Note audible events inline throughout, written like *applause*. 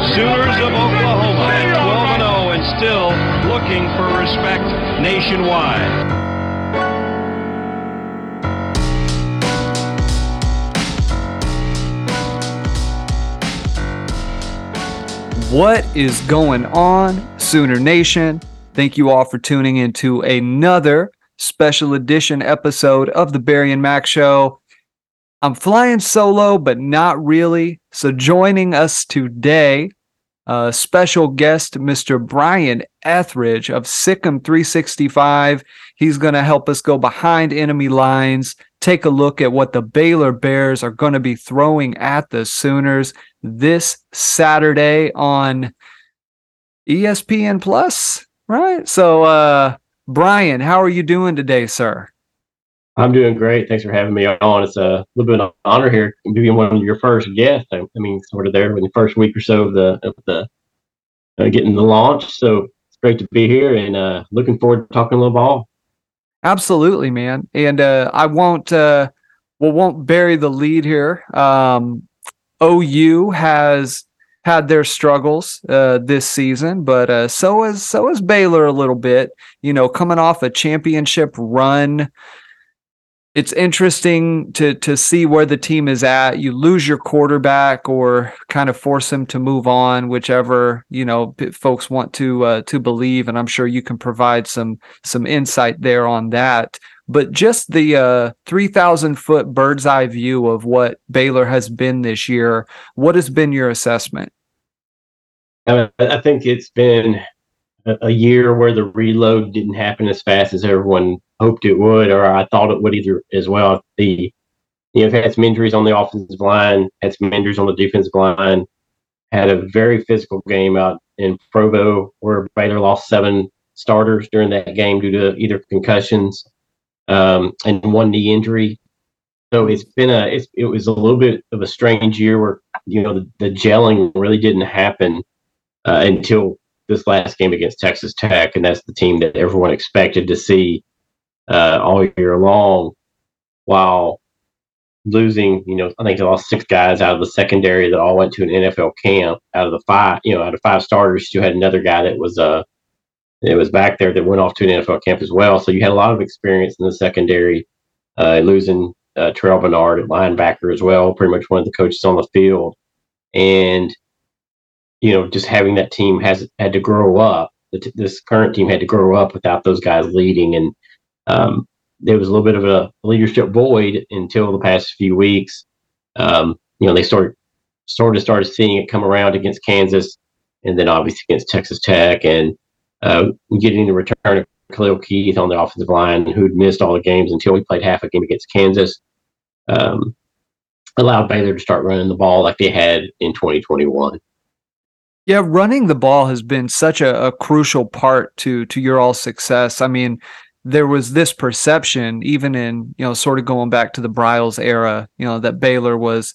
Sooners of Oklahoma at 12 0 and still looking for respect nationwide. What is going on, Sooner Nation? Thank you all for tuning into another special edition episode of the Barry and Mack Show. I'm flying solo, but not really. So, joining us today, uh, special guest, Mr. Brian Ethridge of SicEm 365. He's going to help us go behind enemy lines, take a look at what the Baylor Bears are going to be throwing at the Sooners this Saturday on ESPN Plus, right? So, uh, Brian, how are you doing today, sir? I'm doing great. Thanks for having me on. It's a little bit of an honor here being one of your first guests. I, mean, sort of there in the first week or so of the of the uh, getting the launch. So it's great to be here and uh, looking forward to talking a little ball. Absolutely, man. And uh, I won't uh, well won't bury the lead here. Um, OU has had their struggles uh, this season, but uh, so has so has Baylor a little bit. You know, coming off a championship run, it's interesting to to see where the team is at. You lose your quarterback, or kind of force him to move on, whichever you know folks want to uh, to believe. And I'm sure you can provide some some insight there on that but just the uh, 3,000 foot bird's eye view of what Baylor has been this year. What has been your assessment? I think it's been a year where the reload didn't happen as fast as everyone hoped it would, or I thought it would either as well. The you know, had some injuries on the offensive line, had some injuries on the defensive line, had a very physical game out in Provo where Baylor lost seven starters during that game due to either concussions um, and one knee injury. So it's been a it's, it was a little bit of a strange year where you know the, the gelling really didn't happen uh, until this last game against Texas Tech, and that's the team that everyone expected to see uh, all year long. While losing, you know, I think they lost six guys out of the secondary that all went to an NFL camp. Out of the five, you know, out of five starters, you had another guy that was uh it was back there that went off to an NFL camp as well. So you had a lot of experience in the secondary, uh, losing uh, Terrell Bernard at linebacker as well, pretty much one of the coaches on the field. And, you know, just having that team has had to grow up. This current team had to grow up without those guys leading. And um, there was a little bit of a leadership void until the past few weeks. Um, you know, they started sort of started seeing it come around against Kansas and then obviously against Texas Tech and uh, getting the return of Khalil Keith on the offensive line, who'd missed all the games until he played half a game against Kansas, um, allowed Baylor to start running the ball like they had in 2021. Yeah, running the ball has been such a, a crucial part to to your all success. I mean, there was this perception, even in you know, sort of going back to the Briles era, you know, that Baylor was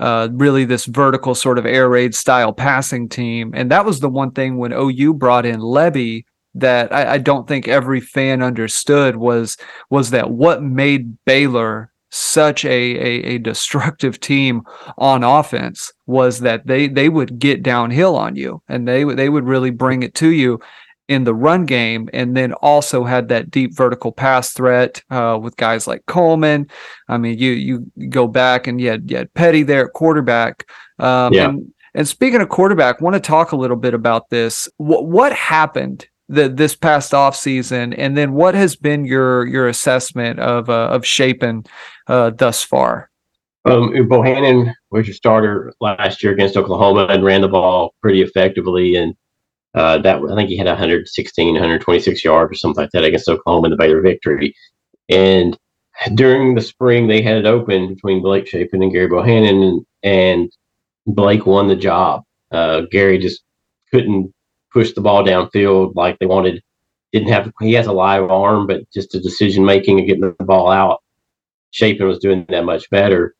uh, really this vertical sort of air raid style passing team. And that was the one thing when OU brought in Lebby that I, I, don't think every fan understood was was that what made Baylor such a, a, a destructive team on offense was that they they would get downhill on you and they they would really bring it to you in the run game, and then also had that deep vertical pass threat uh, with guys like Coleman. I mean, you you go back and you had, you had Petty there at quarterback. Um, yeah. And, and speaking of quarterback, want to talk a little bit about this. What what happened the, this past off season, and then what has been your your assessment of uh, of Shapen uh, thus far? Um, Bohanon was your starter last year against Oklahoma and ran the ball pretty effectively, and uh, that I think he had 116, 126 yards or something like that against Oklahoma in the Baylor victory. And during the spring, they had it open between Blake Shapen and Gary Bohanon, and, and Blake won the job. Uh, Gary just couldn't push the ball downfield like they wanted. Didn't have he has a live arm, but just the decision making and getting the ball out. Shapen was doing that much better.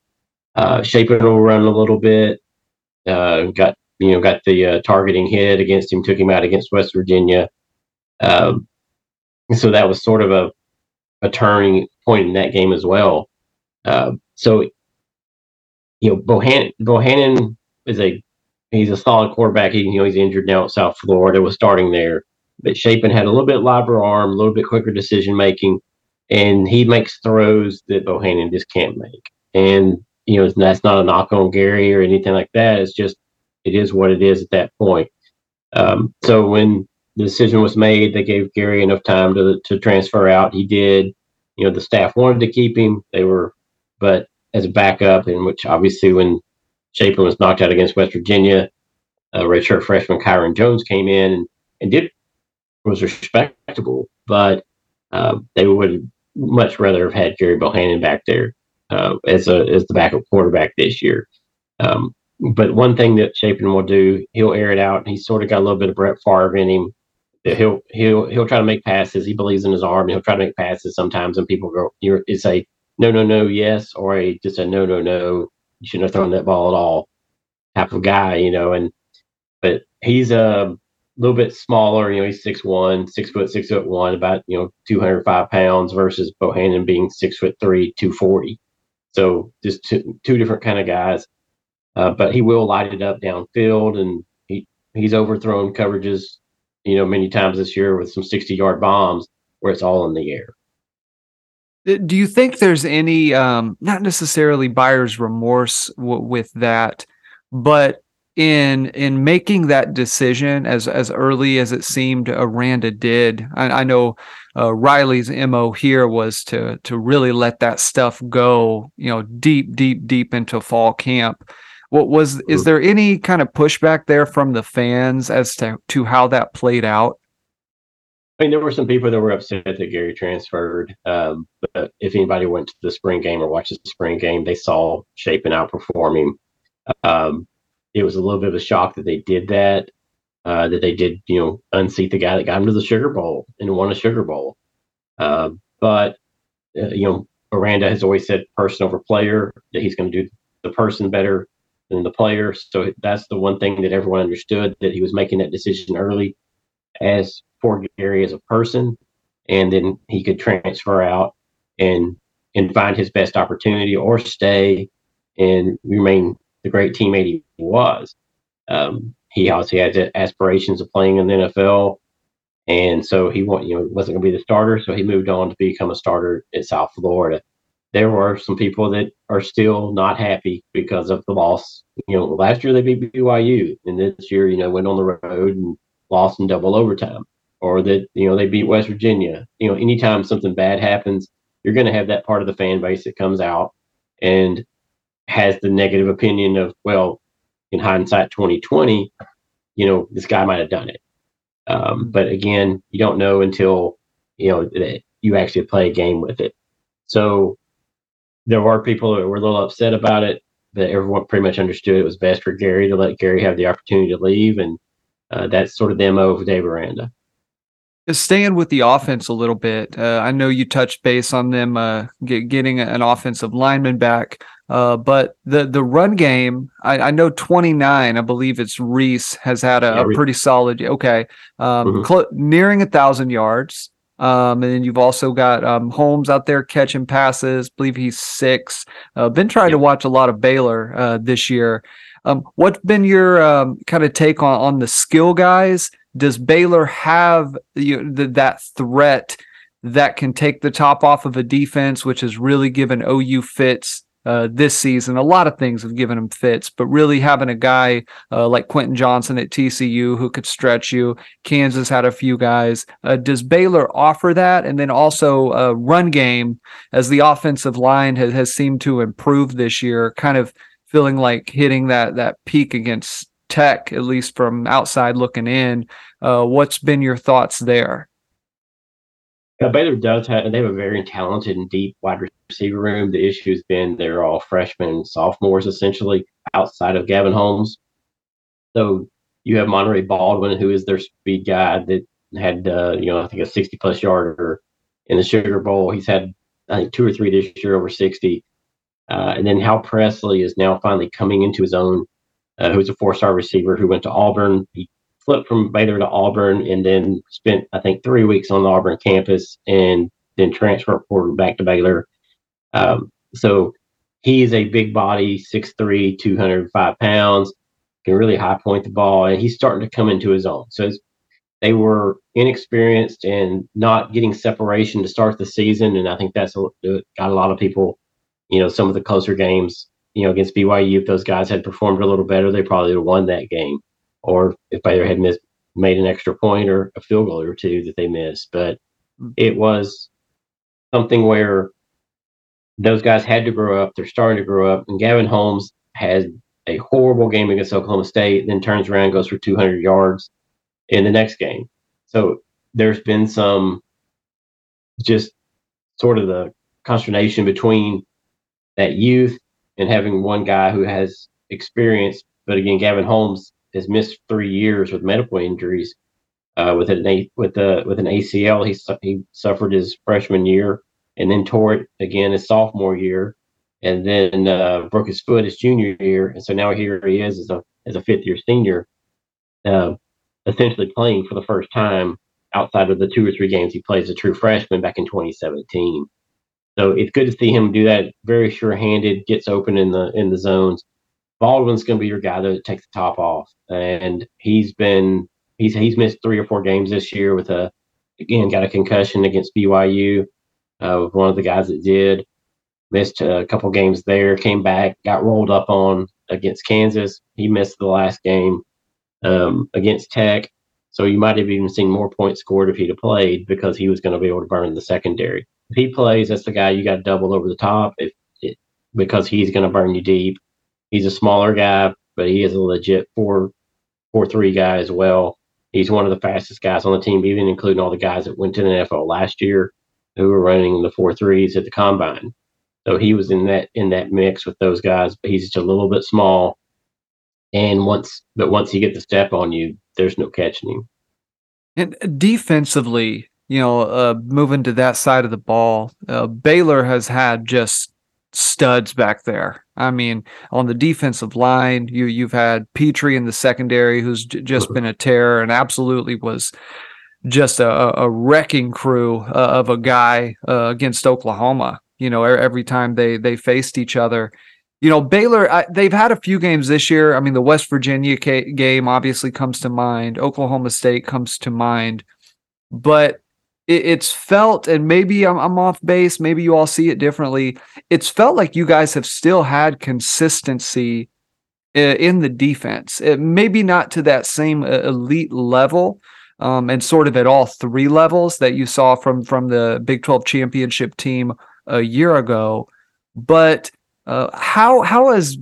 Uh, will run a little bit. Uh, got you know, got the uh, targeting hit against him, took him out against West Virginia. Um, so that was sort of a, a turning point in that game as well. Uh, so, you know, Bohanon, Bohanon is a he's a solid quarterback. He, you know, he's injured now at South Florida, was starting there. But Shapen had a little bit lighter arm, a little bit quicker decision making, and he makes throws that Bohanon just can't make. And you know, that's not a knock on Gary or anything like that. It's just it is what it is at that point. Um, so when the decision was made, they gave Gary enough time to to transfer out. He did. You know, the staff wanted to keep him. They were, but as a backup, in which obviously when Shapen was knocked out against West Virginia, uh, redshirt freshman Kyron Drones came in and, and did was respectable, but uh, they would much rather have had Gary Bohanon back there uh, as a as the backup quarterback this year. Um, but one thing that Shapen will do, he'll air it out. He's sort of got a little bit of Brett Favre in him. He'll he'll he'll try to make passes. He believes in his arm. he'll try to make passes sometimes, and people go, you say no, no, no, yes, or a just a no, no, no. You shouldn't have thrown that ball at all. Type of guy, you know. And but he's a little bit smaller. You know, he's six one, six foot, six foot one, about you know two hundred five pounds versus Bohanon being six foot three, two forty. So just two, two different kind of guys. Uh, but he will light it up downfield, and he he's overthrown coverages, you know, many times this year with some sixty yard bombs where it's all in the air. Uh, do you think there's any, um, not necessarily buyer's remorse w- with that, but in in making that decision as as early as it seemed Aranda did. I, I know uh, Riley's mo here was to to really let that stuff go, you know, deep, deep, deep into fall camp. What was is there any kind of pushback there from the fans as to to how that played out? I mean, there were some people that were upset that Gary transferred. Um, but if anybody went to the spring game or watched the spring game, they saw Shapen outperforming. Um, it was a little bit of a shock that they did that. Uh, that they did, you know, unseat the guy that got him to the Sugar Bowl and won a Sugar Bowl. Uh, but uh, you know, Aranda has always said person over player that he's going to do the person better than the player. So that's the one thing that everyone understood that he was making that decision early as for Gary as a person, and then he could transfer out and and find his best opportunity or stay and remain the great teammate he was. Um, he obviously had aspirations of playing in the NFL, and so he want, you know wasn't going to be the starter. So he moved on to become a starter at South Florida. There were some people that are still not happy because of the loss. You know, last year they beat BYU, and this year, you know, went on the road and lost in double overtime, or that you know they beat West Virginia. You know, anytime something bad happens, you're going to have that part of the fan base that comes out and has the negative opinion of, well, in hindsight 2020, you know, this guy might have done it. Um, but again, you don't know until, you know, that you actually play a game with it. So there were people that were a little upset about it, but everyone pretty much understood it was best for Gary to let Gary have the opportunity to leave. And uh, that's sort of the MO of Dave Aranda. Staying with the offense a little bit, uh, I know you touched base on them uh, get, getting an offensive lineman back. Uh, but the the run game, I, I, know 29, I believe it's Reese has had a, a pretty solid. Okay, um, mm-hmm. cl- nearing a thousand yards. Um, and then you've also got um, Holmes out there catching passes. I believe he's six. Uh, been trying yeah. to watch a lot of Baylor uh, this year. Um, what's been your um, kind of take on on the skill guys? Does Baylor have you know, that threat that can take the top off of a defense, which has really given OU fits uh, this season. A lot of things have given him fits, but really having a guy uh, like Quentin Johnston at TCU who could stretch you. Kansas had a few guys. Uh, does Baylor offer that? And then also uh, run game as the offensive line has, has seemed to improve this year, kind of feeling like hitting that that peak against Tech, at least from outside looking in. Uh, what's been your thoughts there? Baylor does have they have a very talented and deep wide receiver room. The issue has been they're all freshmen and sophomores essentially outside of Gavin Holmes. So you have Monaray Baldwin, who is their speed guy that had uh, you know I think a 60 plus yarder in the Sugar Bowl. He's had I think two or three this year over 60. Uh, and then Hal Presley is now finally coming into his own. Uh, who's a four star receiver who went to Auburn. He flipped from Baylor to Auburn and then spent, I think, three weeks on the Auburn campus and then transferred forward back to Baylor. Um, so he's a big body, 6'3, 205 pounds. can really high point the ball, and he's starting to come into his own. So they were inexperienced and not getting separation to start the season, and I think that's got a lot of people. You know, some of the closer games, you know, against BYU, if those guys had performed a little better, they probably would have won that game. Or if Baylor had missed, made an extra point or a field goal or two that they missed, but hmm. it was something where those guys had to grow up. They're starting to grow up, and Gavin Holmes has a horrible game against Oklahoma State, then turns around goes for 200 yards in the next game. So there's been some just sort of the consternation between that youth and having one guy who has experience. But again, Gavin Holmes has missed three years with medical injuries. Uh, with an with a with an ACL, he he suffered his freshman year, and then tore it again his sophomore year and then uh, broke his foot his junior year, and so now here he is as a as a fifth year senior, uh, essentially playing for the first time outside of the two or three games he played as a true freshman back in 2017. So it's good to see him do that. Very sure-handed, gets open in the in the zones. Baldwin's going to be your guy that takes the top off, and he's been he's he's missed three or four games this year with a again got a concussion against BYU uh, with one of the guys that did missed a couple games there, came back, got rolled up on against Kansas. He missed the last game um, against Tech. So you might have even seen more points scored if he'd have played because he was going to be able to burn the secondary. If he plays, that's the guy you got to double over the top if it, because he's going to burn you deep. He's a smaller guy, but he is a legit four four three guy as well. He's one of the fastest guys on the team, even including all the guys that went to the NFL last year who were running the four threes at the combine. So he was in that in that mix with those guys, but he's just a little bit small. And once but once he gets the step on you, there's no catching him. And defensively, you know, uh, moving to that side of the ball, uh, Baylor has had just studs back there. I mean, on the defensive line, you you've had Pitre in the secondary, who's j- just been a terror and absolutely was just a, a wrecking crew uh, of a guy uh, against Oklahoma you know, every time they they faced each other. You know, Baylor, I, they've had a few games this year. I mean, the West Virginia ca- game obviously comes to mind. Oklahoma State comes to mind. But it, it's felt, and maybe I'm, I'm off base, maybe you all see it differently. It's felt like you guys have still had consistency in the defense. It, maybe not to that same elite level, um, and sort of at all three levels that you saw from from the Big 12 championship team a year ago. But uh, how how has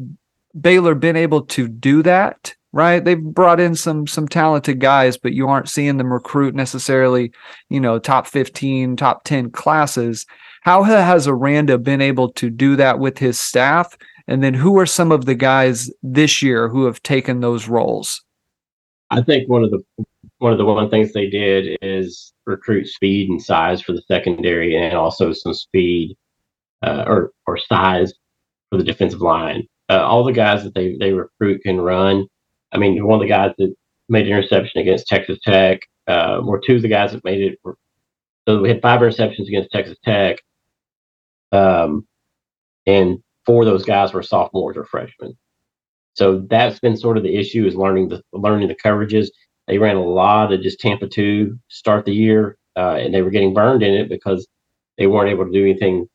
Baylor been able to do that? Right, they've brought in some some talented guys, but you aren't seeing them recruit necessarily, you know, top fifteen, top ten classes. How has Aranda been able to do that with his staff? And then who are some of the guys this year who have taken those roles? I think one of the one of the one things they did is recruit speed and size for the secondary, and also some speed uh, or or size for the defensive line. Uh, all the guys that they they recruit can run. I mean, one of the guys that made an interception against Texas Tech, uh, or two of the guys that made it. Were, so we had five interceptions against Texas Tech, um, and four of those guys were sophomores or freshmen. So that's been sort of the issue is learning the learning the coverages. They ran a lot of just Tampa two start the year, uh, and they were getting burned in it because they weren't able to do anything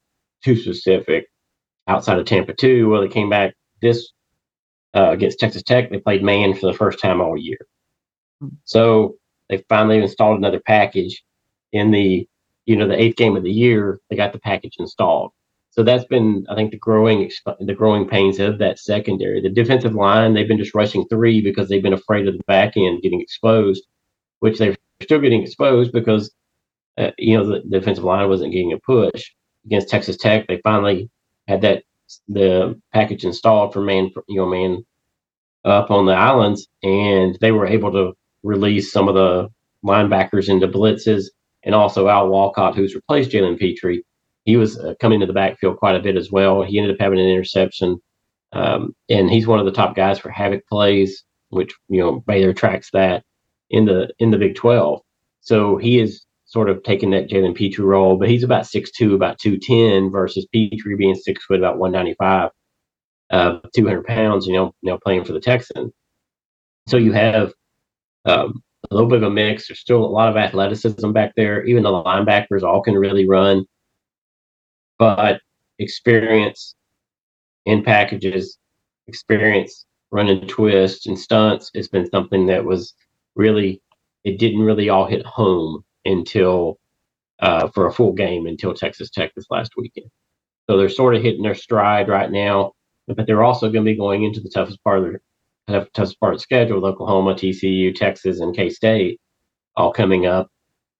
too specific outside of Tampa two. Well, they came back this uh, against Texas Tech. They played man for the first time all year. So they finally installed another package in the you know the eighth game of the year. They got the package installed. So that's been, I think, the growing the growing pains of that secondary. The defensive line, they've been just rushing three because they've been afraid of the back end getting exposed, which they're still getting exposed because uh, you know the, the defensive line wasn't getting a push against Texas Tech. They finally had that the package installed for man, you know, man up on the islands, and they were able to release some of the linebackers into blitzes, and also Al Walcott, who's replaced Jalen Pitre. he was uh, coming to the backfield quite a bit as well. He ended up having an interception, um, and he's one of the top guys for havoc plays, which you know Baylor tracks that in the in the Big Twelve. So he is sort of taking that Jalen Pitre role, but he's about six two, about two ten, versus Pitre being six foot, about one ninety five, uh, two hundred pounds. You know, you know, playing for the Texans. So you have um, a little bit of a mix. There's still a lot of athleticism back there. Even the linebackers all can really run, but experience in packages, experience running twists and stunts has been something that was really it didn't really all hit home until uh, for a full game until Texas Tech this last weekend. So they're sort of hitting their stride right now, but they're also going to be going into the toughest part of their toughest part of the schedule with Oklahoma, TCU, Texas, and K State all coming up.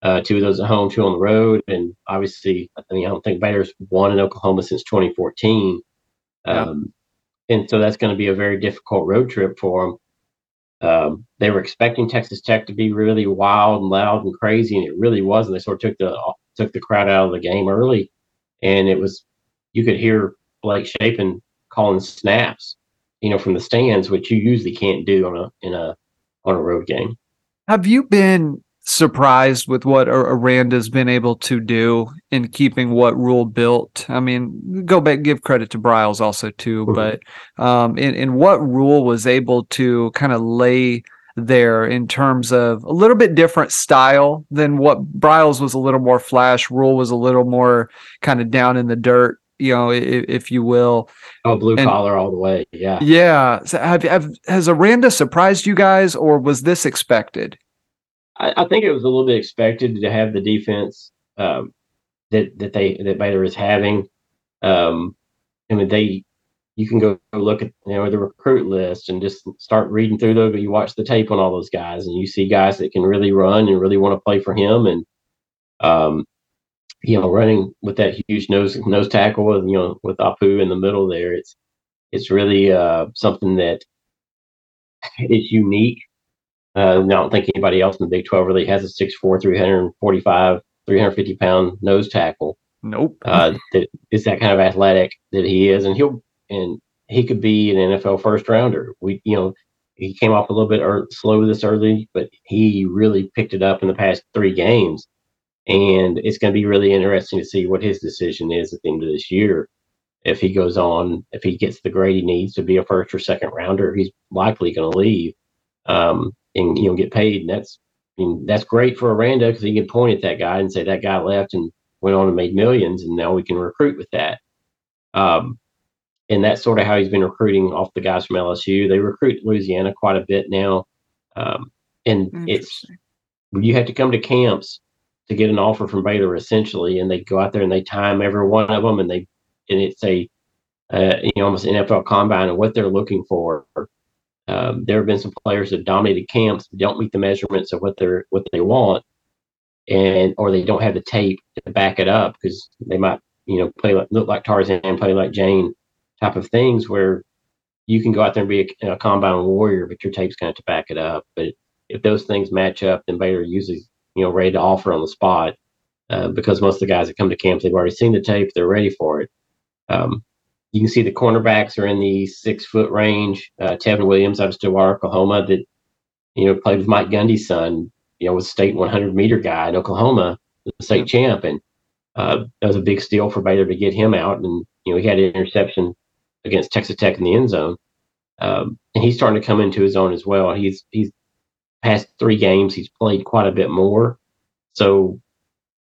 Uh, two of those at home, two on the road, and obviously, I mean, I don't think Baylor's won in Oklahoma since 2014. Um, and so that's going to be a very difficult road trip for them. Um, they were expecting Texas Tech to be really wild and loud and crazy, and it really wasn't. They sort of took the took the crowd out of the game early, and it was you could hear Blake Shapen calling snaps, you know, from the stands, which you usually can't do on a in a on a road game. Have you been surprised with what Aranda's been able to do in keeping what Rhule built. I mean, go back, give credit to Briles also too, mm-hmm. but um, in in what Rhule was able to kind of lay there in terms of a little bit different style than what Briles was a little more flash. Rhule was a little more kind of down in the dirt. You know, if, if you will. Oh, blue and, collar all the way. Yeah. Yeah. So have, have has Aranda surprised you guys, or was this expected? I, I, think it was a little bit expected to have the defense um, that that they that Baylor is having. Um, I mean, they you can go look at you know the recruit list and just start reading through those. But you watch the tape on all those guys, and you see guys that can really run and really want to play for him, and um, you know, running with that huge nose nose tackle, and you know, with Apu in the middle there, it's it's really uh, something that is unique uh, I don't think anybody else in the Big 12 really has a 6'4, 345, 350 pound nose tackle. Nope. Uh, that is that kind of athletic that he is, and he'll and he could be an NFL first rounder. We, you know, he came off a little bit early, slow this early, but he really picked it up in the past three games, and it's going to be really interesting to see what his decision is at the end of this year. If he goes on, if he gets the grade he needs to be a first or second rounder, he's likely going to leave. Um, and you know get paid. And that's I mean that's great for Aranda because he can point at that guy and say that guy left and went on and made millions, and now we can recruit with that. Um, and that's sort of how he's been recruiting off the guys from LSU. They recruit Louisiana quite a bit now, um, and it's you have to come to camps to get an offer from Baylor essentially, and they go out there and they time every one of them, and they and it's a uh, you know almost NFL combine and what they're looking for um, there have been some players that dominated camps, don't meet the measurements of what they're what they want, and or they don't have the tape to back it up because they might you know play like look like Tarzan, play like Jane, type of things where you can go out there and be a, a combine warrior, but your tape's going to back it up. But if those things match up, then Baylor usually you know ready to offer on the spot uh, because most of the guys that come to camps they've already seen the tape, they're ready for it. Um, you can see the cornerbacks are in the six foot range. Uh, Tevin Williams out of Stillwater, Oklahoma, that you know played with Mike Gundy's son. You know, was state 100 meter guy in Oklahoma, the state champ, and uh, that was a big steal for Baylor to get him out. And you know, he had an interception against Texas Tech in the end zone, um, and he's starting to come into his own as well. He's he's past three games, he's played quite a bit more, so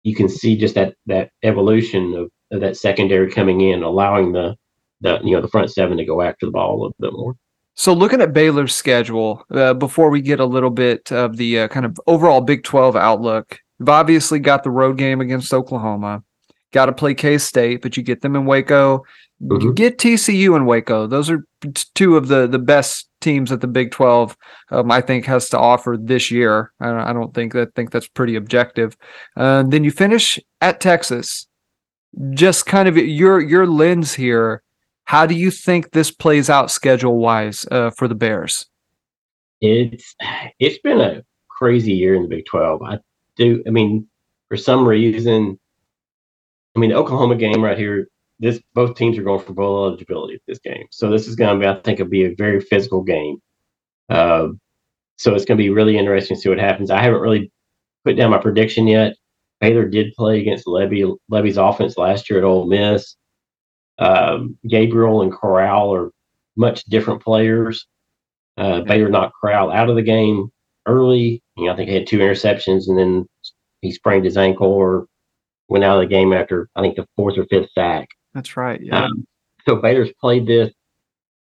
you can see just that that evolution of, of that secondary coming in, allowing the the you know the front seven to go after the ball a little bit more. So looking at Baylor's schedule, uh, before we get a little bit of the uh, kind of overall Big 12 outlook, you've obviously got the road game against Oklahoma. Got to play K State, but you get them in Waco. Mm-hmm. You get TCU in Waco. Those are two of the the best teams that the Big 12, um, I think, has to offer this year. I don't, I don't think that think that's pretty objective. Uh, then you finish at Texas. Just kind of your your lens here how do you think this plays out schedule wise uh, for the Bears? It's it's been a crazy year in the Big Twelve. I do. I mean, for some reason, I mean, the Oklahoma game right here. This both teams are going for bowl eligibility at this game, so this is going to be, I think, it'll be a very physical game. Uh, so it's going to be really interesting to see what happens. I haven't really put down my prediction yet. Baylor did play against Lebby Lebby's offense last year at Ole Miss um, Gabriel and Corral are much different players. Uh, Baylor knocked Corral out of the game early. You know, I think he had two interceptions, and then he sprained his ankle or went out of the game after I think the fourth or fifth sack. That's right. Yeah. Um, so Baylor's played this.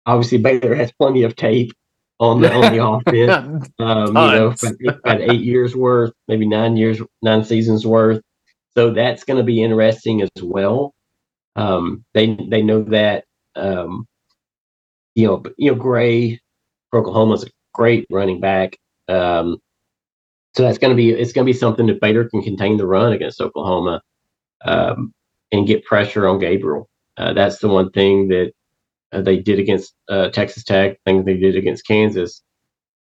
Obviously, Baylor has plenty of tape on the on the *laughs* offense. Um, you know, about eight years worth, maybe nine years, nine seasons worth. So that's going to be interesting as well. Um, they they know that um, you know you know Gray Oklahoma is a great running back. Um, so that's going to be it's going to be something that Baylor can contain the run against Oklahoma um, and get pressure on Gabriel. Uh, that's the one thing that uh, they did against uh, Texas Tech. Thing they did against Kansas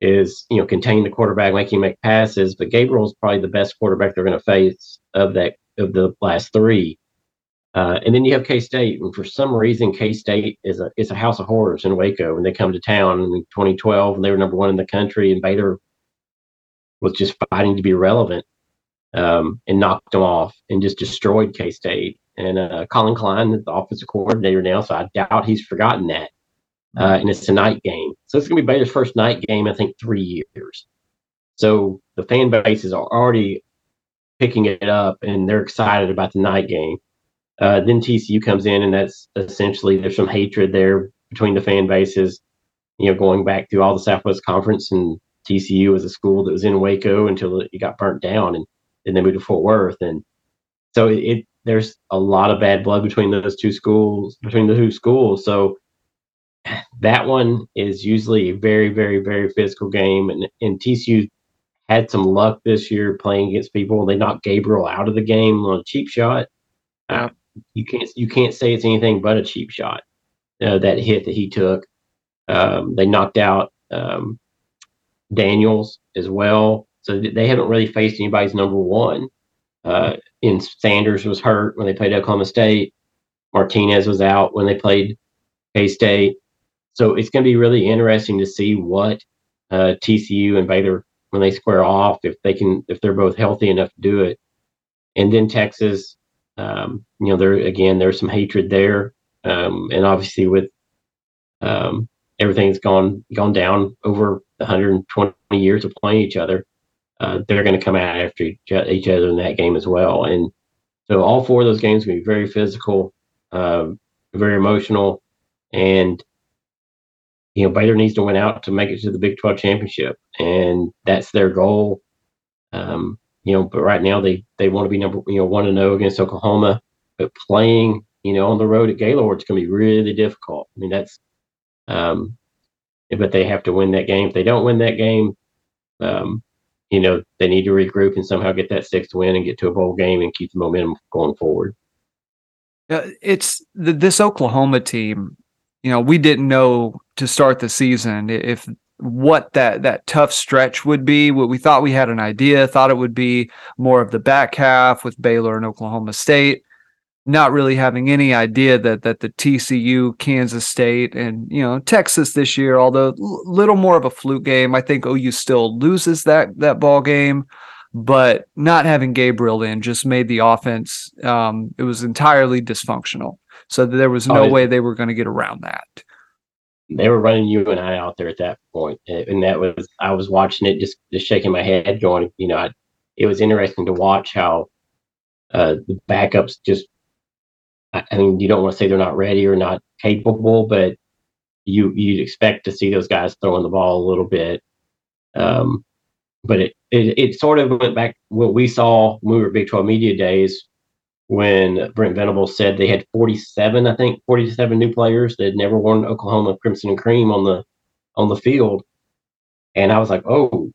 is you know contain the quarterback, make him make passes. But Gabriel is probably the best quarterback they're going to face of that of the last three. Uh, and then you have K State, and for some reason, K State is a is a house of horrors in Waco. When they come to town in 2012, and they were number one in the country, and Baylor was just fighting to be relevant, um, and knocked them off, and just destroyed K State. And uh, Collin Klein is the offensive coordinator now, so I doubt he's forgotten that. Uh, and it's a night game, so it's going to be Baylor's first night game, I think, three years. So the fan bases are already picking it up, and they're excited about the night game. Uh, then TCU comes in, and that's essentially there's some hatred there between the fan bases. You know, going back through all the Southwest Conference, and TCU was a school that was in Waco until it got burnt down, and then they moved to Fort Worth, and so it, it there's a lot of bad blood between those two schools, between the two schools. So that one is usually a very, very, very physical game, and and TCU had some luck this year playing against people. They knocked Gabriel out of the game on a cheap shot. Uh, you can't you can't say it's anything but a cheap shot. Uh, that hit that he took. Um, they knocked out um, Daniels as well, so they haven't really faced anybody's number one. Uh, and Sanders was hurt when they played Oklahoma State. Martinez was out when they played K State. So it's going to be really interesting to see what uh, TCU and Baylor when they square off if they can if they're both healthy enough to do it. And then Texas, um, you know, there again, there's some hatred there, um, and obviously with um, everything's gone gone down over 120 years of playing each other, uh, they're going to come out after each, other in that game as well. And so all four of those games will be very physical, uh, very emotional, and you know Baylor needs to win out to make it to the Big 12 championship, and that's their goal. Um, you know, but right now they they want to be number you know one to zero against Oklahoma, but playing you know on the road at Gaylord it's going to be really difficult. I mean that's, um, but they have to win that game. If they don't win that game, um, you know they need to regroup and somehow get that sixth win and get to a bowl game and keep the momentum going forward. Uh, it's the, this Oklahoma team. You know, we didn't know to start the season if what that that tough stretch would be. What we thought we had an idea, thought it would be more of the back half with Baylor and Oklahoma State. Not really having any idea that that the TCU, Kansas State, and you know Texas this year, although a little more of a fluke game. I think OU still loses that that ball game, but not having Gabriel in just made the offense. Um, it was entirely dysfunctional. So there was no oh, way they were going to get around that they were running you and I out there at that point, and that was I was watching it, just just shaking my head, going, you know, I, it was interesting to watch how uh, the backups just. I, I mean, you don't want to say they're not ready or not capable, but you you'd expect to see those guys throwing the ball a little bit. Um, but it, it it sort of went back what we saw when we were Big 12 Media Days when Brent Venables said they had 47, I think 47 new players that had never worn Oklahoma crimson and cream on the on the field, and I was like, oh.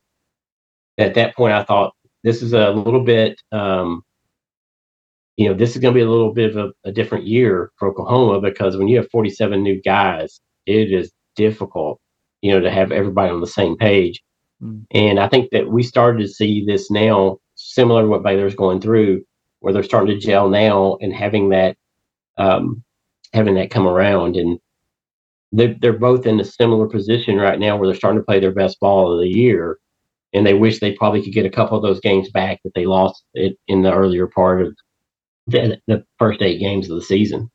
At that point, I thought this is a little bit, um, you know, this is going to be a little bit of a, a different year for Oklahoma because when you have 47 new guys, it is difficult, you know, to have everybody on the same page. Mm. And I think that we started to see this now, similar to what Baylor's going through where they're starting to gel now and having that um, having that come around. And they're, they're both in a similar position right now where they're starting to play their best ball of the year. And they wish they probably could get a couple of those games back that they lost it in the earlier part of the, the first eight games of the season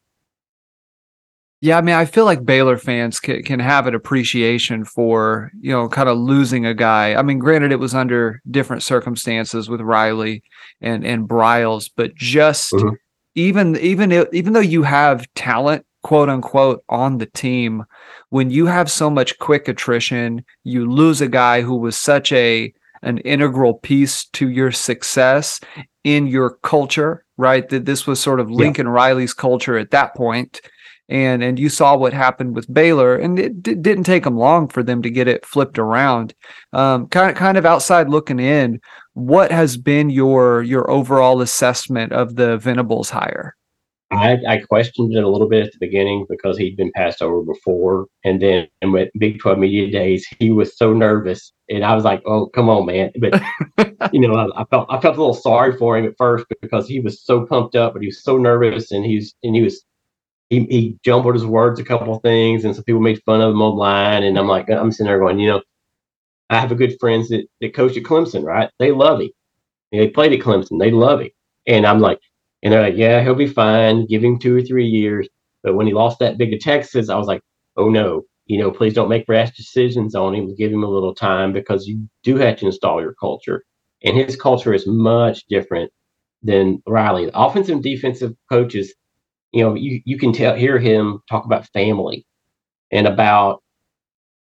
Yeah, I mean, I feel like Baylor fans can, can have an appreciation for, you know, kind of losing a guy. I mean, granted, it was under different circumstances with Riley and and Briles, but just mm-hmm. even even even though you have talent, quote unquote, on the team, when you have so much quick attrition, you lose a guy who was such a an integral piece to your success in your culture, right? That this was sort of Lincoln yeah. Riley's culture at that point and and you saw what happened with Baylor, and it d- didn't take them long for them to get it flipped around. Um, kind of kind of outside looking in, what has been your your overall assessment of the Venables hire? I, I questioned it a little bit at the beginning because he'd been passed over before, and then and with Big Twelve Media Days, he was so nervous, and I was like, "Oh, come on, man!" But *laughs* you know, I, I, felt I felt a little sorry for him at first because he was so pumped up, but he was so nervous, and he's and he was he, he jumbled his words a couple of things, and some people made fun of him online. And I'm like, I'm sitting there going, you know, I have a good friends that, that coach at Clemson, right? They love him. They played at Clemson. They love him. And I'm like, and they're like, yeah, he'll be fine. Give him two or three years. But when he lost that big to Texas, I was like, oh no, you know, please don't make rash decisions on him. Give him a little time because you do have to install your culture. And his culture is much different than Riley. Offensive and defensive coaches you know, you, you can tell hear him talk about family and about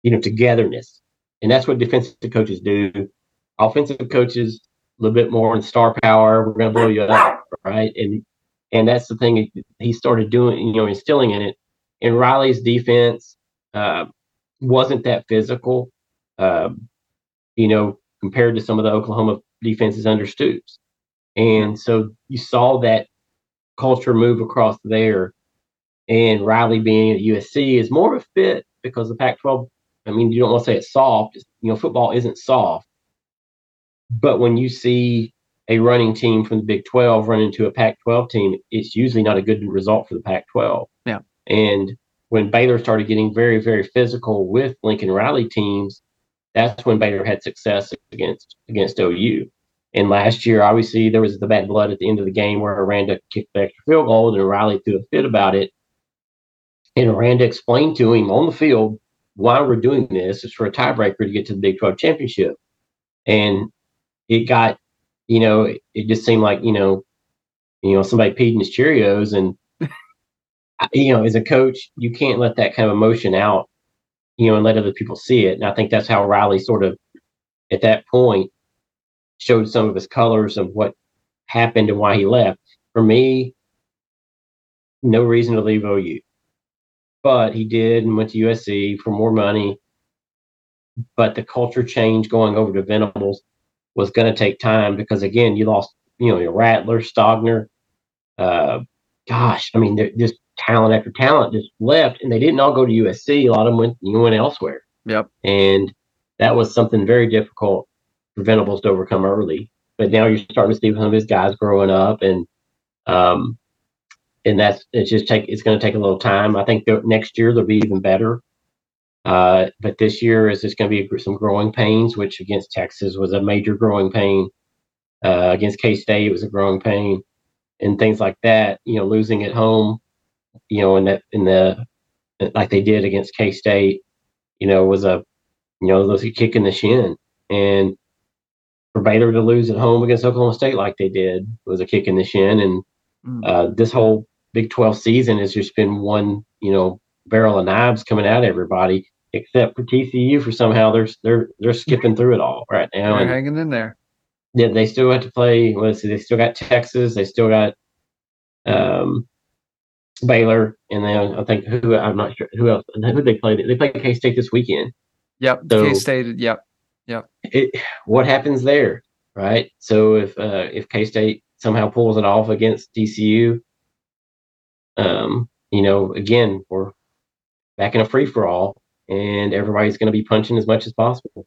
you know togetherness, and that's what defensive coaches do. Offensive coaches a little bit more in star power. We're going to blow you up, right? And and that's the thing he started doing, you know, instilling in it. And Riley's defense uh, wasn't that physical, uh, you know, compared to some of the Oklahoma defenses under Stoops. And so you saw that culture move across there. And Riley being at USC is more of a fit because the Pac 12, I mean, you don't want to say it's soft. You know, football isn't soft. But when you see a running team from the Big 12 run into a Pac 12 team, it's usually not a good result for the Pac 12. Yeah. And when Baylor started getting very, very physical with Lincoln Riley teams, that's when Baylor had success against against OU. And last year, obviously, there was the bad blood at the end of the game where Aranda kicked the extra field goal and Riley threw a fit about it. And Aranda explained to him on the field why we're doing this is for a tiebreaker to get to the Big 12 championship. And it got, you know, it, it just seemed like, you know, you know, somebody peed in his Cheerios. And, *laughs* you know, as a coach, you can't let that kind of emotion out, you know, and let other people see it. And I think that's how Riley sort of, at that point, showed some of his colors of what happened and why he left. For me, no reason to leave OU. But he did and went to USC for more money. But the culture change going over to Venables was going to take time because, again, you lost, you know, your Rattler, Stogner. Uh, gosh, I mean, just talent after talent just left, and they didn't all go to USC. A lot of them went, you went elsewhere. Yep. And that was something very difficult Venables to overcome early. But now you're starting to see some of his guys growing up, and um, and that's it's just take it's going to take a little time. I think next year they'll be even better. Uh, but this year is just going to be some growing pains, which against Texas was a major growing pain. Uh, against K State it was a growing pain, and things like that. You know, losing at home, you know, in that in the like they did against K State, you know, was a you know, was a kick in the shin, and for Baylor to lose at home against Oklahoma State like they did was a kick in the shin. And mm. uh, this whole Big 12 season has just been one, you know, barrel of knives coming out at everybody, except for TCU for somehow they're they're they're skipping through it all right now. They're and, hanging in there. Yeah, they still have to play. Let's see, they still got Texas. They still got um, Baylor, and then I think who I'm not sure who else who they played. They played K State this weekend. Yep, so, K State. Yep. Yeah. It, what happens there, right? So if uh, if K State somehow pulls it off against TCU, um, you know, again, we're back in a free for all, and everybody's going to be punching as much as possible.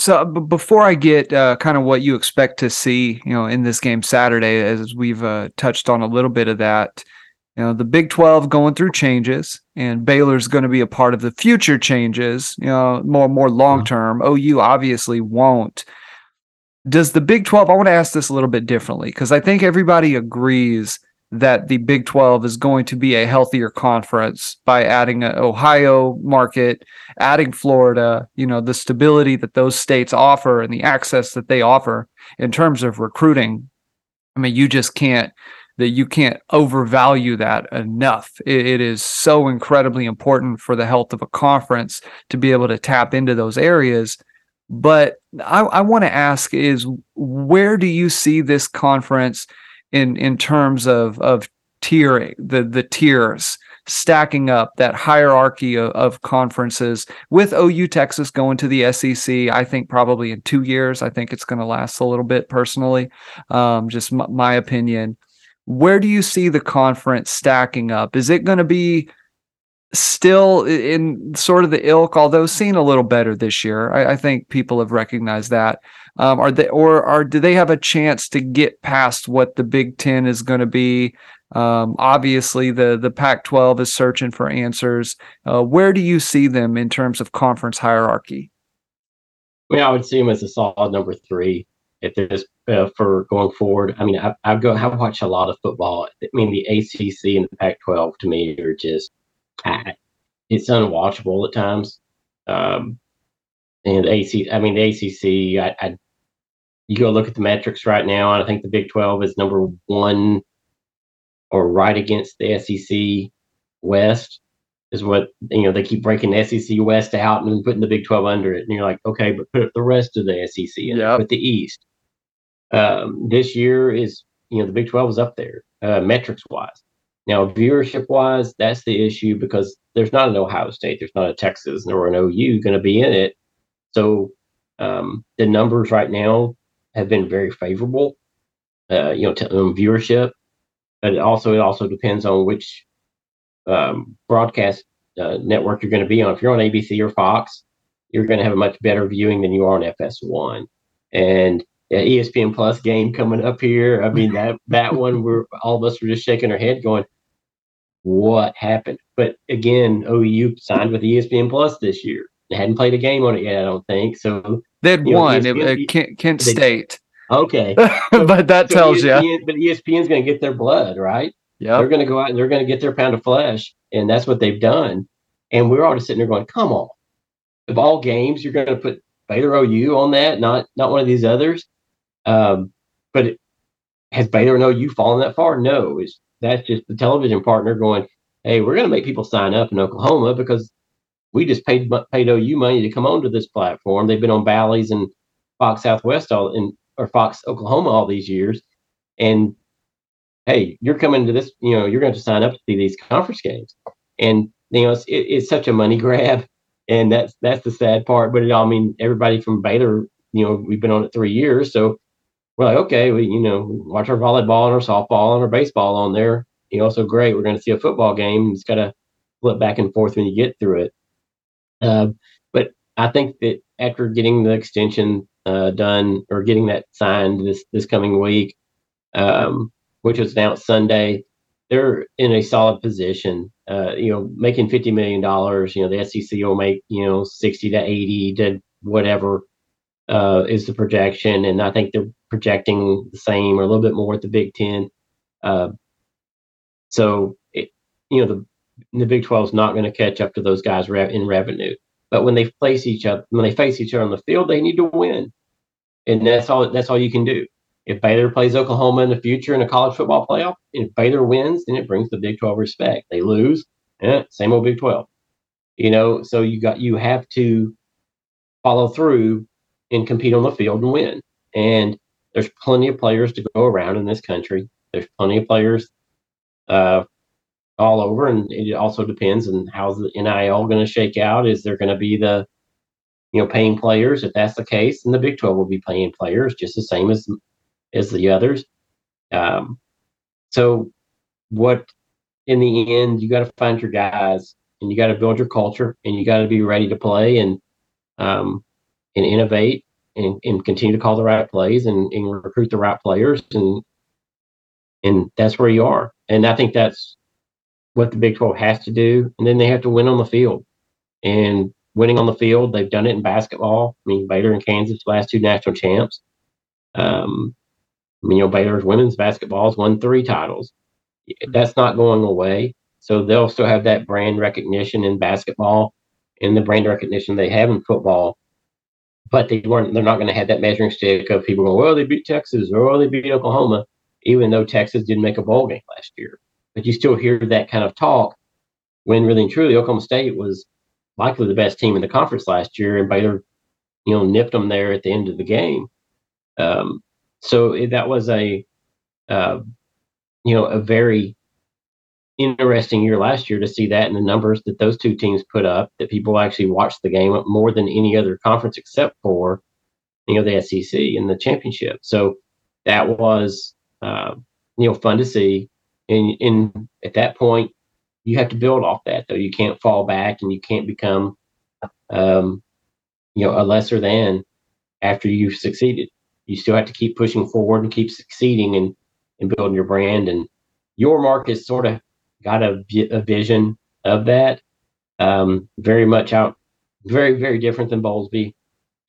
So b- before I get uh, kind of what you expect to see, you know, in this game Saturday, as we've uh, touched on a little bit of that, you know, the Big 12 going through changes and Baylor's going to be a part of the future changes, you know, more more long term. OU obviously won't. Does the Big 12 I want to ask this a little bit differently because I think everybody agrees that the Big 12 is going to be a healthier conference by adding an Ohio market, adding Florida, you know, the stability that those states offer and the access that they offer in terms of recruiting. I mean, you just can't that you can't overvalue that enough. It, it is so incredibly important for the health of a conference to be able to tap into those areas. But I, I want to ask is where do you see this conference in in terms of of tiering the the tiers stacking up that hierarchy of, of, conferences with OU Texas going to the SEC. I think probably in two years. I think it's going to last a little bit personally. Um, just m- my opinion where do you see the conference stacking up? Is it going to be still in sort of the ilk, although seen a little better this year? I, I think people have recognized that. Um, are they or are do they have a chance to get past what the Big Ten is going to be? Um, obviously, the the Pac-12 is searching for answers. Uh, where do you see them in terms of conference hierarchy? I mean, I would see them as a solid number three at this uh, for going forward. I mean, I, I go, I watch a lot of football. I mean, the ACC and the Pac-12 to me are just, I, it's unwatchable at times. Um, and AC, I mean, the ACC, I, I, you go look at the metrics right now, and I think the Big 12 is number one or right against the SEC West is what you know they keep breaking the SEC West out and putting the Big 12 under it, and you're like, okay, but put up the rest of the SEC in, yep. put the East. Um, this year is you know the Big 12 is up there uh, metrics wise. Now viewership wise, that's the issue because there's not an Ohio State, there's not a Texas, nor an OU going to be in it. So um, the numbers right now have been very favorable. Uh, you know, to um, viewership, but it also it also depends on which um, broadcast uh, network you're going to be on. If you're on ABC or Fox, you're going to have a much better viewing than you are on FS1. And uh, ESPN Plus game coming up here. I mean that that one, *laughs* we're all of us were just shaking our head, going, "What happened?" But again, OU signed with ESPN Plus this year. They hadn't played a game on it yet, I don't think. So they'd won know, ESPN, it, Kent, Kent State. Okay, *laughs* but that so tells ESPN, you. But ESPN's going to get their blood, right? Yeah, they're going to go out and they're going to get their pound of flesh and that's what they've done. And we're all just sitting there going, "Come on!" Of all games, you're going to put Baylor OU on that, not not one of these others. Um, but has Baylor and OU fallen that far? No, it's that's just the television partner going, "Hey, we're going to make people sign up in Oklahoma because we just paid paid OU money to come onto this platform. They've been on Bally's and Fox Southwest all in or Fox Oklahoma all these years, and hey, you're coming to this, you know, you're going to sign up to see these conference games. And, you know, it's, it, it's such a money grab. And that's, that's the sad part. But it all I mean, everybody from Baylor, you know, we've been on it three years. So we're like, okay, we, you know, watch our volleyball and our softball and our baseball on there. You know, so great. We're going to see a football game. It's got to flip back and forth when you get through it. Uh, but I think that after getting the extension uh, done or getting that signed this this coming week, um, which was announced Sunday, they're in a solid position. Uh, you know, making fifty million dollars. You know, the SEC will make you know sixty to eighty to whatever uh, is the projection, and I think they're projecting the same or a little bit more at the Big Ten. Uh, so, it, you know, the the Big Twelve is not going to catch up to those guys in revenue. But when they face each other, when they face each other on the field, they need to win, and that's all. That's all you can do. If Baylor plays Oklahoma in the future in a college football playoff, if Baylor wins, then it brings the Big 12 respect. They lose, eh, same old Big 12. You know, so you got you have to follow through and compete on the field and win. And there's plenty of players to go around in this country. There's plenty of players uh, all over, and it also depends on how the NIL going to shake out. Is there going to be the you know paying players? If that's the case, then the Big 12 will be paying players just the same as as the others. Um, so, what in the end, you got to find your guys and you got to build your culture and you got to be ready to play and um, and innovate and, and continue to call the right plays and, and recruit the right players and and that's where you are. And I think that's what the Big 12 has to do. And then they have to win on the field. And winning on the field, they've done it in basketball. I mean, Baylor and Kansas, last two national champs. Um, you know, Baylor's women's basketball has won three titles. that's not going away. So they'll still have that brand recognition in basketball and the brand recognition they have in football. But they weren't. They're not going to have that measuring stick of people going, "Well, they beat Texas," or "Oh, they beat Oklahoma," even though Texas didn't make a bowl game last year. But you still hear that kind of talk when really and truly Oklahoma State was likely the best team in the conference last year, and Baylor, you know, nipped them there at the end of the game. Um, so that was a, uh, you know, a very interesting year last year to see that and the numbers that those two teams put up that people actually watched the game more than any other conference except for you know the SEC and the championship. So that was uh, you know fun to see. And, and at that point, you have to build off that though. You can't fall back and you can't become um, you know a lesser than after you've succeeded. You still have to keep pushing forward and keep succeeding and and building your brand. And Yormark is sort of got a, a vision of that. Um, very much out, very, very different than Bowlesby.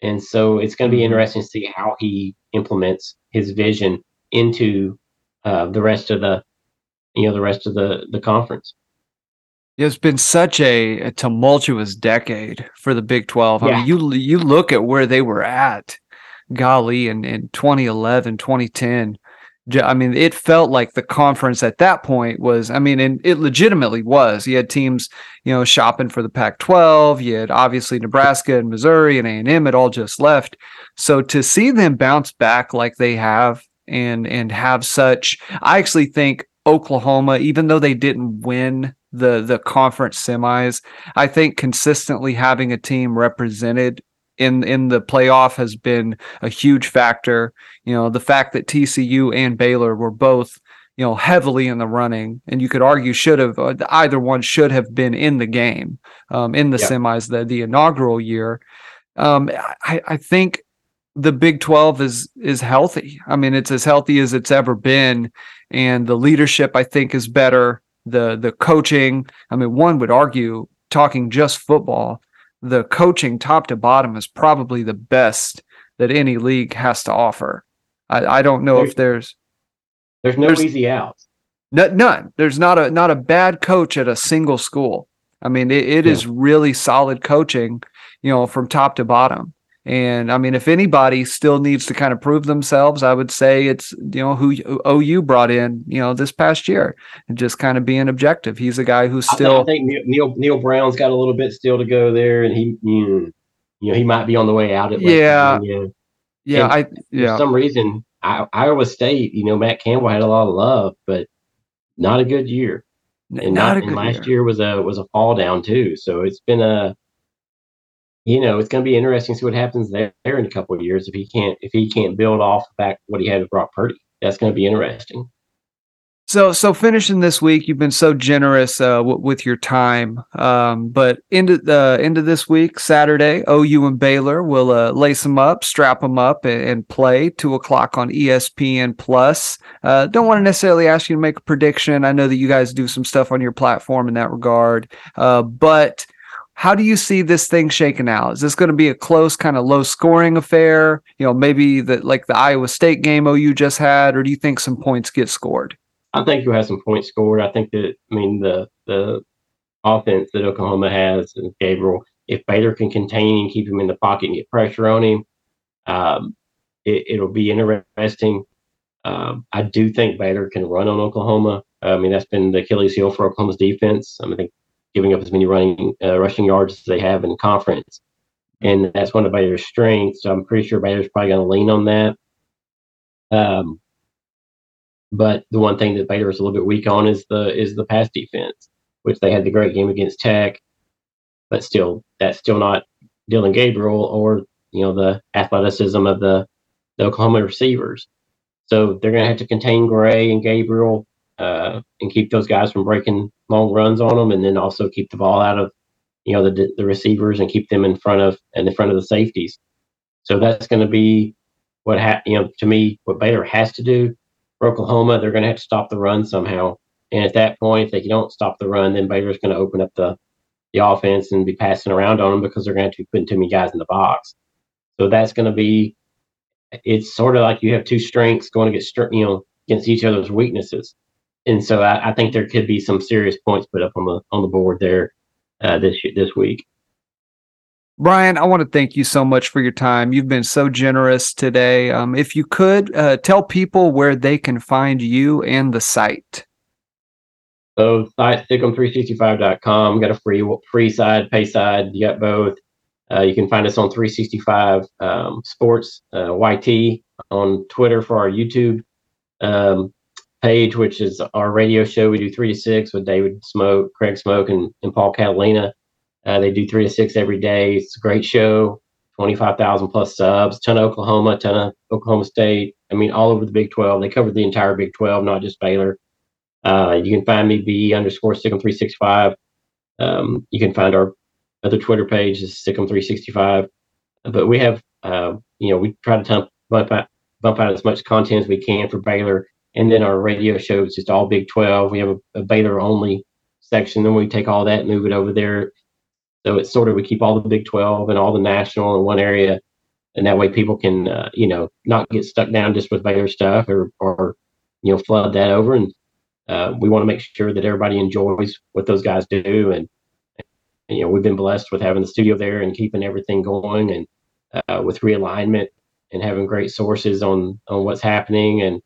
And so it's going to be mm-hmm. interesting to see how he implements his vision into uh, the rest of the, you know, the rest of the, the conference. It's been such a, a tumultuous decade for the Big 12. Yeah. I mean, you you look at where they were at, golly, in, in 2011, 2010 I mean, it felt like the conference at that point was, I mean, and it legitimately was. You had teams, you know, shopping for the Pac 12. You had obviously Nebraska and Missouri and A&M had all just left. So to see them bounce back like they have and, and have such, I actually think Oklahoma, even though they didn't win the, the conference semis, I think consistently having a team represented in in the playoff has been a huge factor. You know, the fact that TCU and Baylor were both you know heavily in the running, and you could argue should have uh, either one should have been in the game um, in the semis the the inaugural year. Um, I, I think the Big 12 is is healthy. I mean, it's as healthy as it's ever been, and the leadership I think is better. The the coaching. I mean, one would argue talking just football the coaching top to bottom is probably the best that any league has to offer. I, I don't know there's, if there's there's no there's, easy outs. none. There's not a not a bad coach at a single school. I mean, it, it yeah. is really solid coaching, you know, from top to bottom. And I mean, if anybody still needs to kind of prove themselves, I would say it's you know who OU brought in you know this past year and just kind of being objective. He's a guy who's still. I, think Neal Neal Brown's got a little bit still to go there, and he hmm, you know he might be on the way out. At yeah, yeah, and I yeah. For some reason, I, Iowa State, you know, Matt Campbell had a lot of love, but not a good year. And not, not and last year. year was a was a fall down too. So it's been a you know, it's going to be interesting to see what happens there in a couple of years if he can't if he can't build off back what he had with Brock Purdy. That's going to be interesting. So, so finishing this week, you've been so generous uh, w- with your time. Um, but into the into this week, Saturday, OU and Baylor will uh, lace them up, strap them up, and, and, play two o'clock on ESPN Plus. Uh, don't want to necessarily ask you to make a prediction. I know that you guys do some stuff on your platform in that regard, uh, but how do you see this thing shaking out? Is this going to be a close, kind of low scoring affair? You know, maybe that like the Iowa State game OU just had, or do you think some points get scored? I think you'll have some points scored. I think that I mean the the offense that Oklahoma has and Gabriel, if Baylor can contain and keep him in the pocket and get pressure on him, um, it, will be interesting. Um, I do think Baylor can run on Oklahoma. I mean, that's been the Achilles heel for Oklahoma's defense. I, mean, I think giving up as many running uh, rushing yards as they have in conference, and that's one of Baylor's strengths. So I'm pretty sure Baylor's probably going to lean on that. Um, but the one thing that Baylor is a little bit weak on is the is the pass defense, which they had the great game against Tech, but still that's still not Dillon Gabriel or you know the athleticism of the, the Oklahoma receivers. So they're going to have to contain Gray and Gabriel uh, and keep those guys from breaking long runs on them, and then also keep the ball out of you know the the receivers and keep them in front of and in front of the safeties. So that's going to be what ha- you know to me what Baylor has to do for Oklahoma. They're going to have to stop the run somehow, and at that point, if they don't stop the run, then Baylor's going to open up the the offense and be passing around on them because they're going to be putting too many guys in the box. So that's going to be it's sort of like you have two strengths going to against you know against each other's weaknesses and so I, I, think there could be some serious points put up on the on the board there uh, this this week. Brian, I want to thank you so much for your time. You've been so generous today. Um, if you could uh, tell people where they can find you and the site. So site sicem365.com. Got a free free side, pay side. You got both. Uh, you can find us on 365 um, Sports uh, YT on Twitter for our YouTube um, page, which is our radio show. We do three to six with David Smoak, Craig Smoak, and, and Paul Catalina. Uh, they do three to six every day. It's a great show. 25,000 plus subs, ton of Oklahoma, ton of Oklahoma State. I mean, all over the Big 12. They cover the entire Big 12, not just Baylor. Uh, you can find me, B underscore SicEm365. Um, you can find our other Twitter page is SicEm365. But we have, uh, you know, we try to bump out, bump out as much content as we can for Baylor. And then our radio show is just all Big 12. We have a, a Baylor only section. Then we take all that, move it over there so it's sort of we keep all the Big 12 and all the national in one area, and that way people can uh, you know not get stuck down just with Baylor stuff or or you know flood that over. And uh, we want to make sure that everybody enjoys what those guys do. And, you know we've been blessed with having the studio there and keeping everything going and uh, with realignment and having great sources on on what's happening and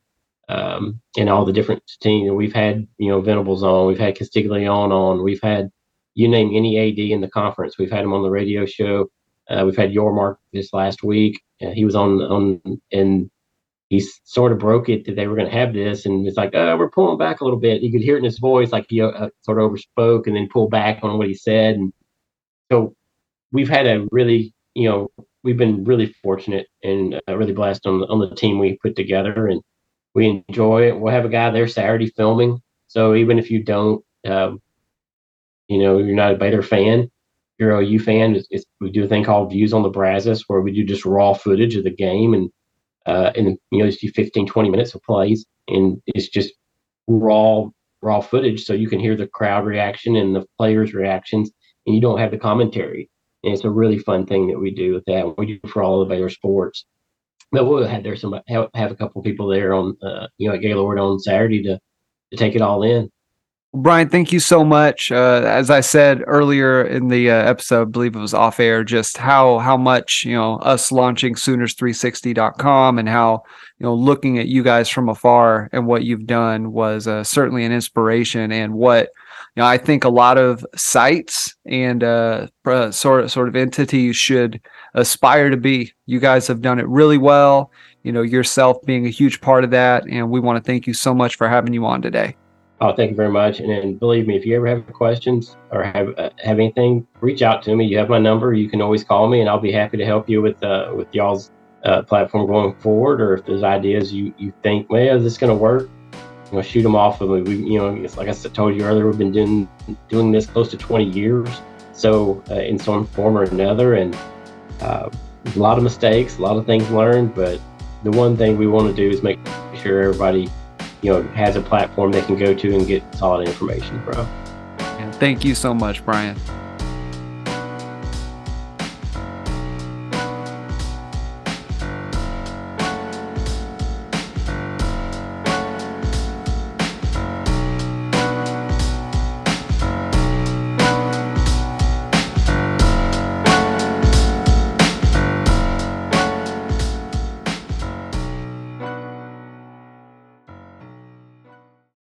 um, and all the different teams. We've had, you know, Venables on, we've had Castiglione on, we've had you name any AD in the conference. We've had him on the radio show. Uh, we've had Yormark this last week. Uh, he was on on and he sort of broke it that they were going to have this, and it's like, oh, we're pulling back a little bit. You could hear it in his voice, like he uh, sort of overspoke and then pulled back on what he said. And so we've had a really, you know, we've been really fortunate and uh, really blessed on the, on the team we put together, and we enjoy it. We'll have a guy there Saturday filming, so even if you don't. Um, you know, you're not a Baylor fan, you're a OU fan. It's, it's, we do a thing called Views on the Brazos where we do just raw footage of the game and uh, and you know, just do 15, 20 minutes of plays, and it's just raw raw footage, so you can hear the crowd reaction and the players' reactions, and you don't have the commentary. And it's a really fun thing that we do with that. We do for all of the Baylor sports. But we'll have there some have, have a couple people there on uh, you know at Gaylord on Saturday to to take it all in. Brian, thank you so much. Uh, as I said earlier in the uh, episode, I believe it was off air, just how how much you know us launching Sooners360.com and how you know looking at you guys from afar and what you've done was uh, certainly an inspiration and what you know I think a lot of sites and uh, sort of sort of entities should aspire to be. You guys have done it really well. You know yourself being a huge part of that, and we want to thank you so much for having you on today. Oh, thank you very much. And, and believe me, if you ever have questions or have uh, have anything, reach out to me. You have my number. You can always call me, and I'll be happy to help you with uh, with y'all's uh, platform going forward. Or if there's ideas you you think, well, is this going to work? You shoot them off of. We, you know, like I told you earlier, we've been doing doing this close to 20 years. So uh, in some form or another, and uh, a lot of mistakes, a lot of things learned. But the one thing we want to do is make sure everybody you know has a platform they can go to and get solid information from. thank you so much, Brian.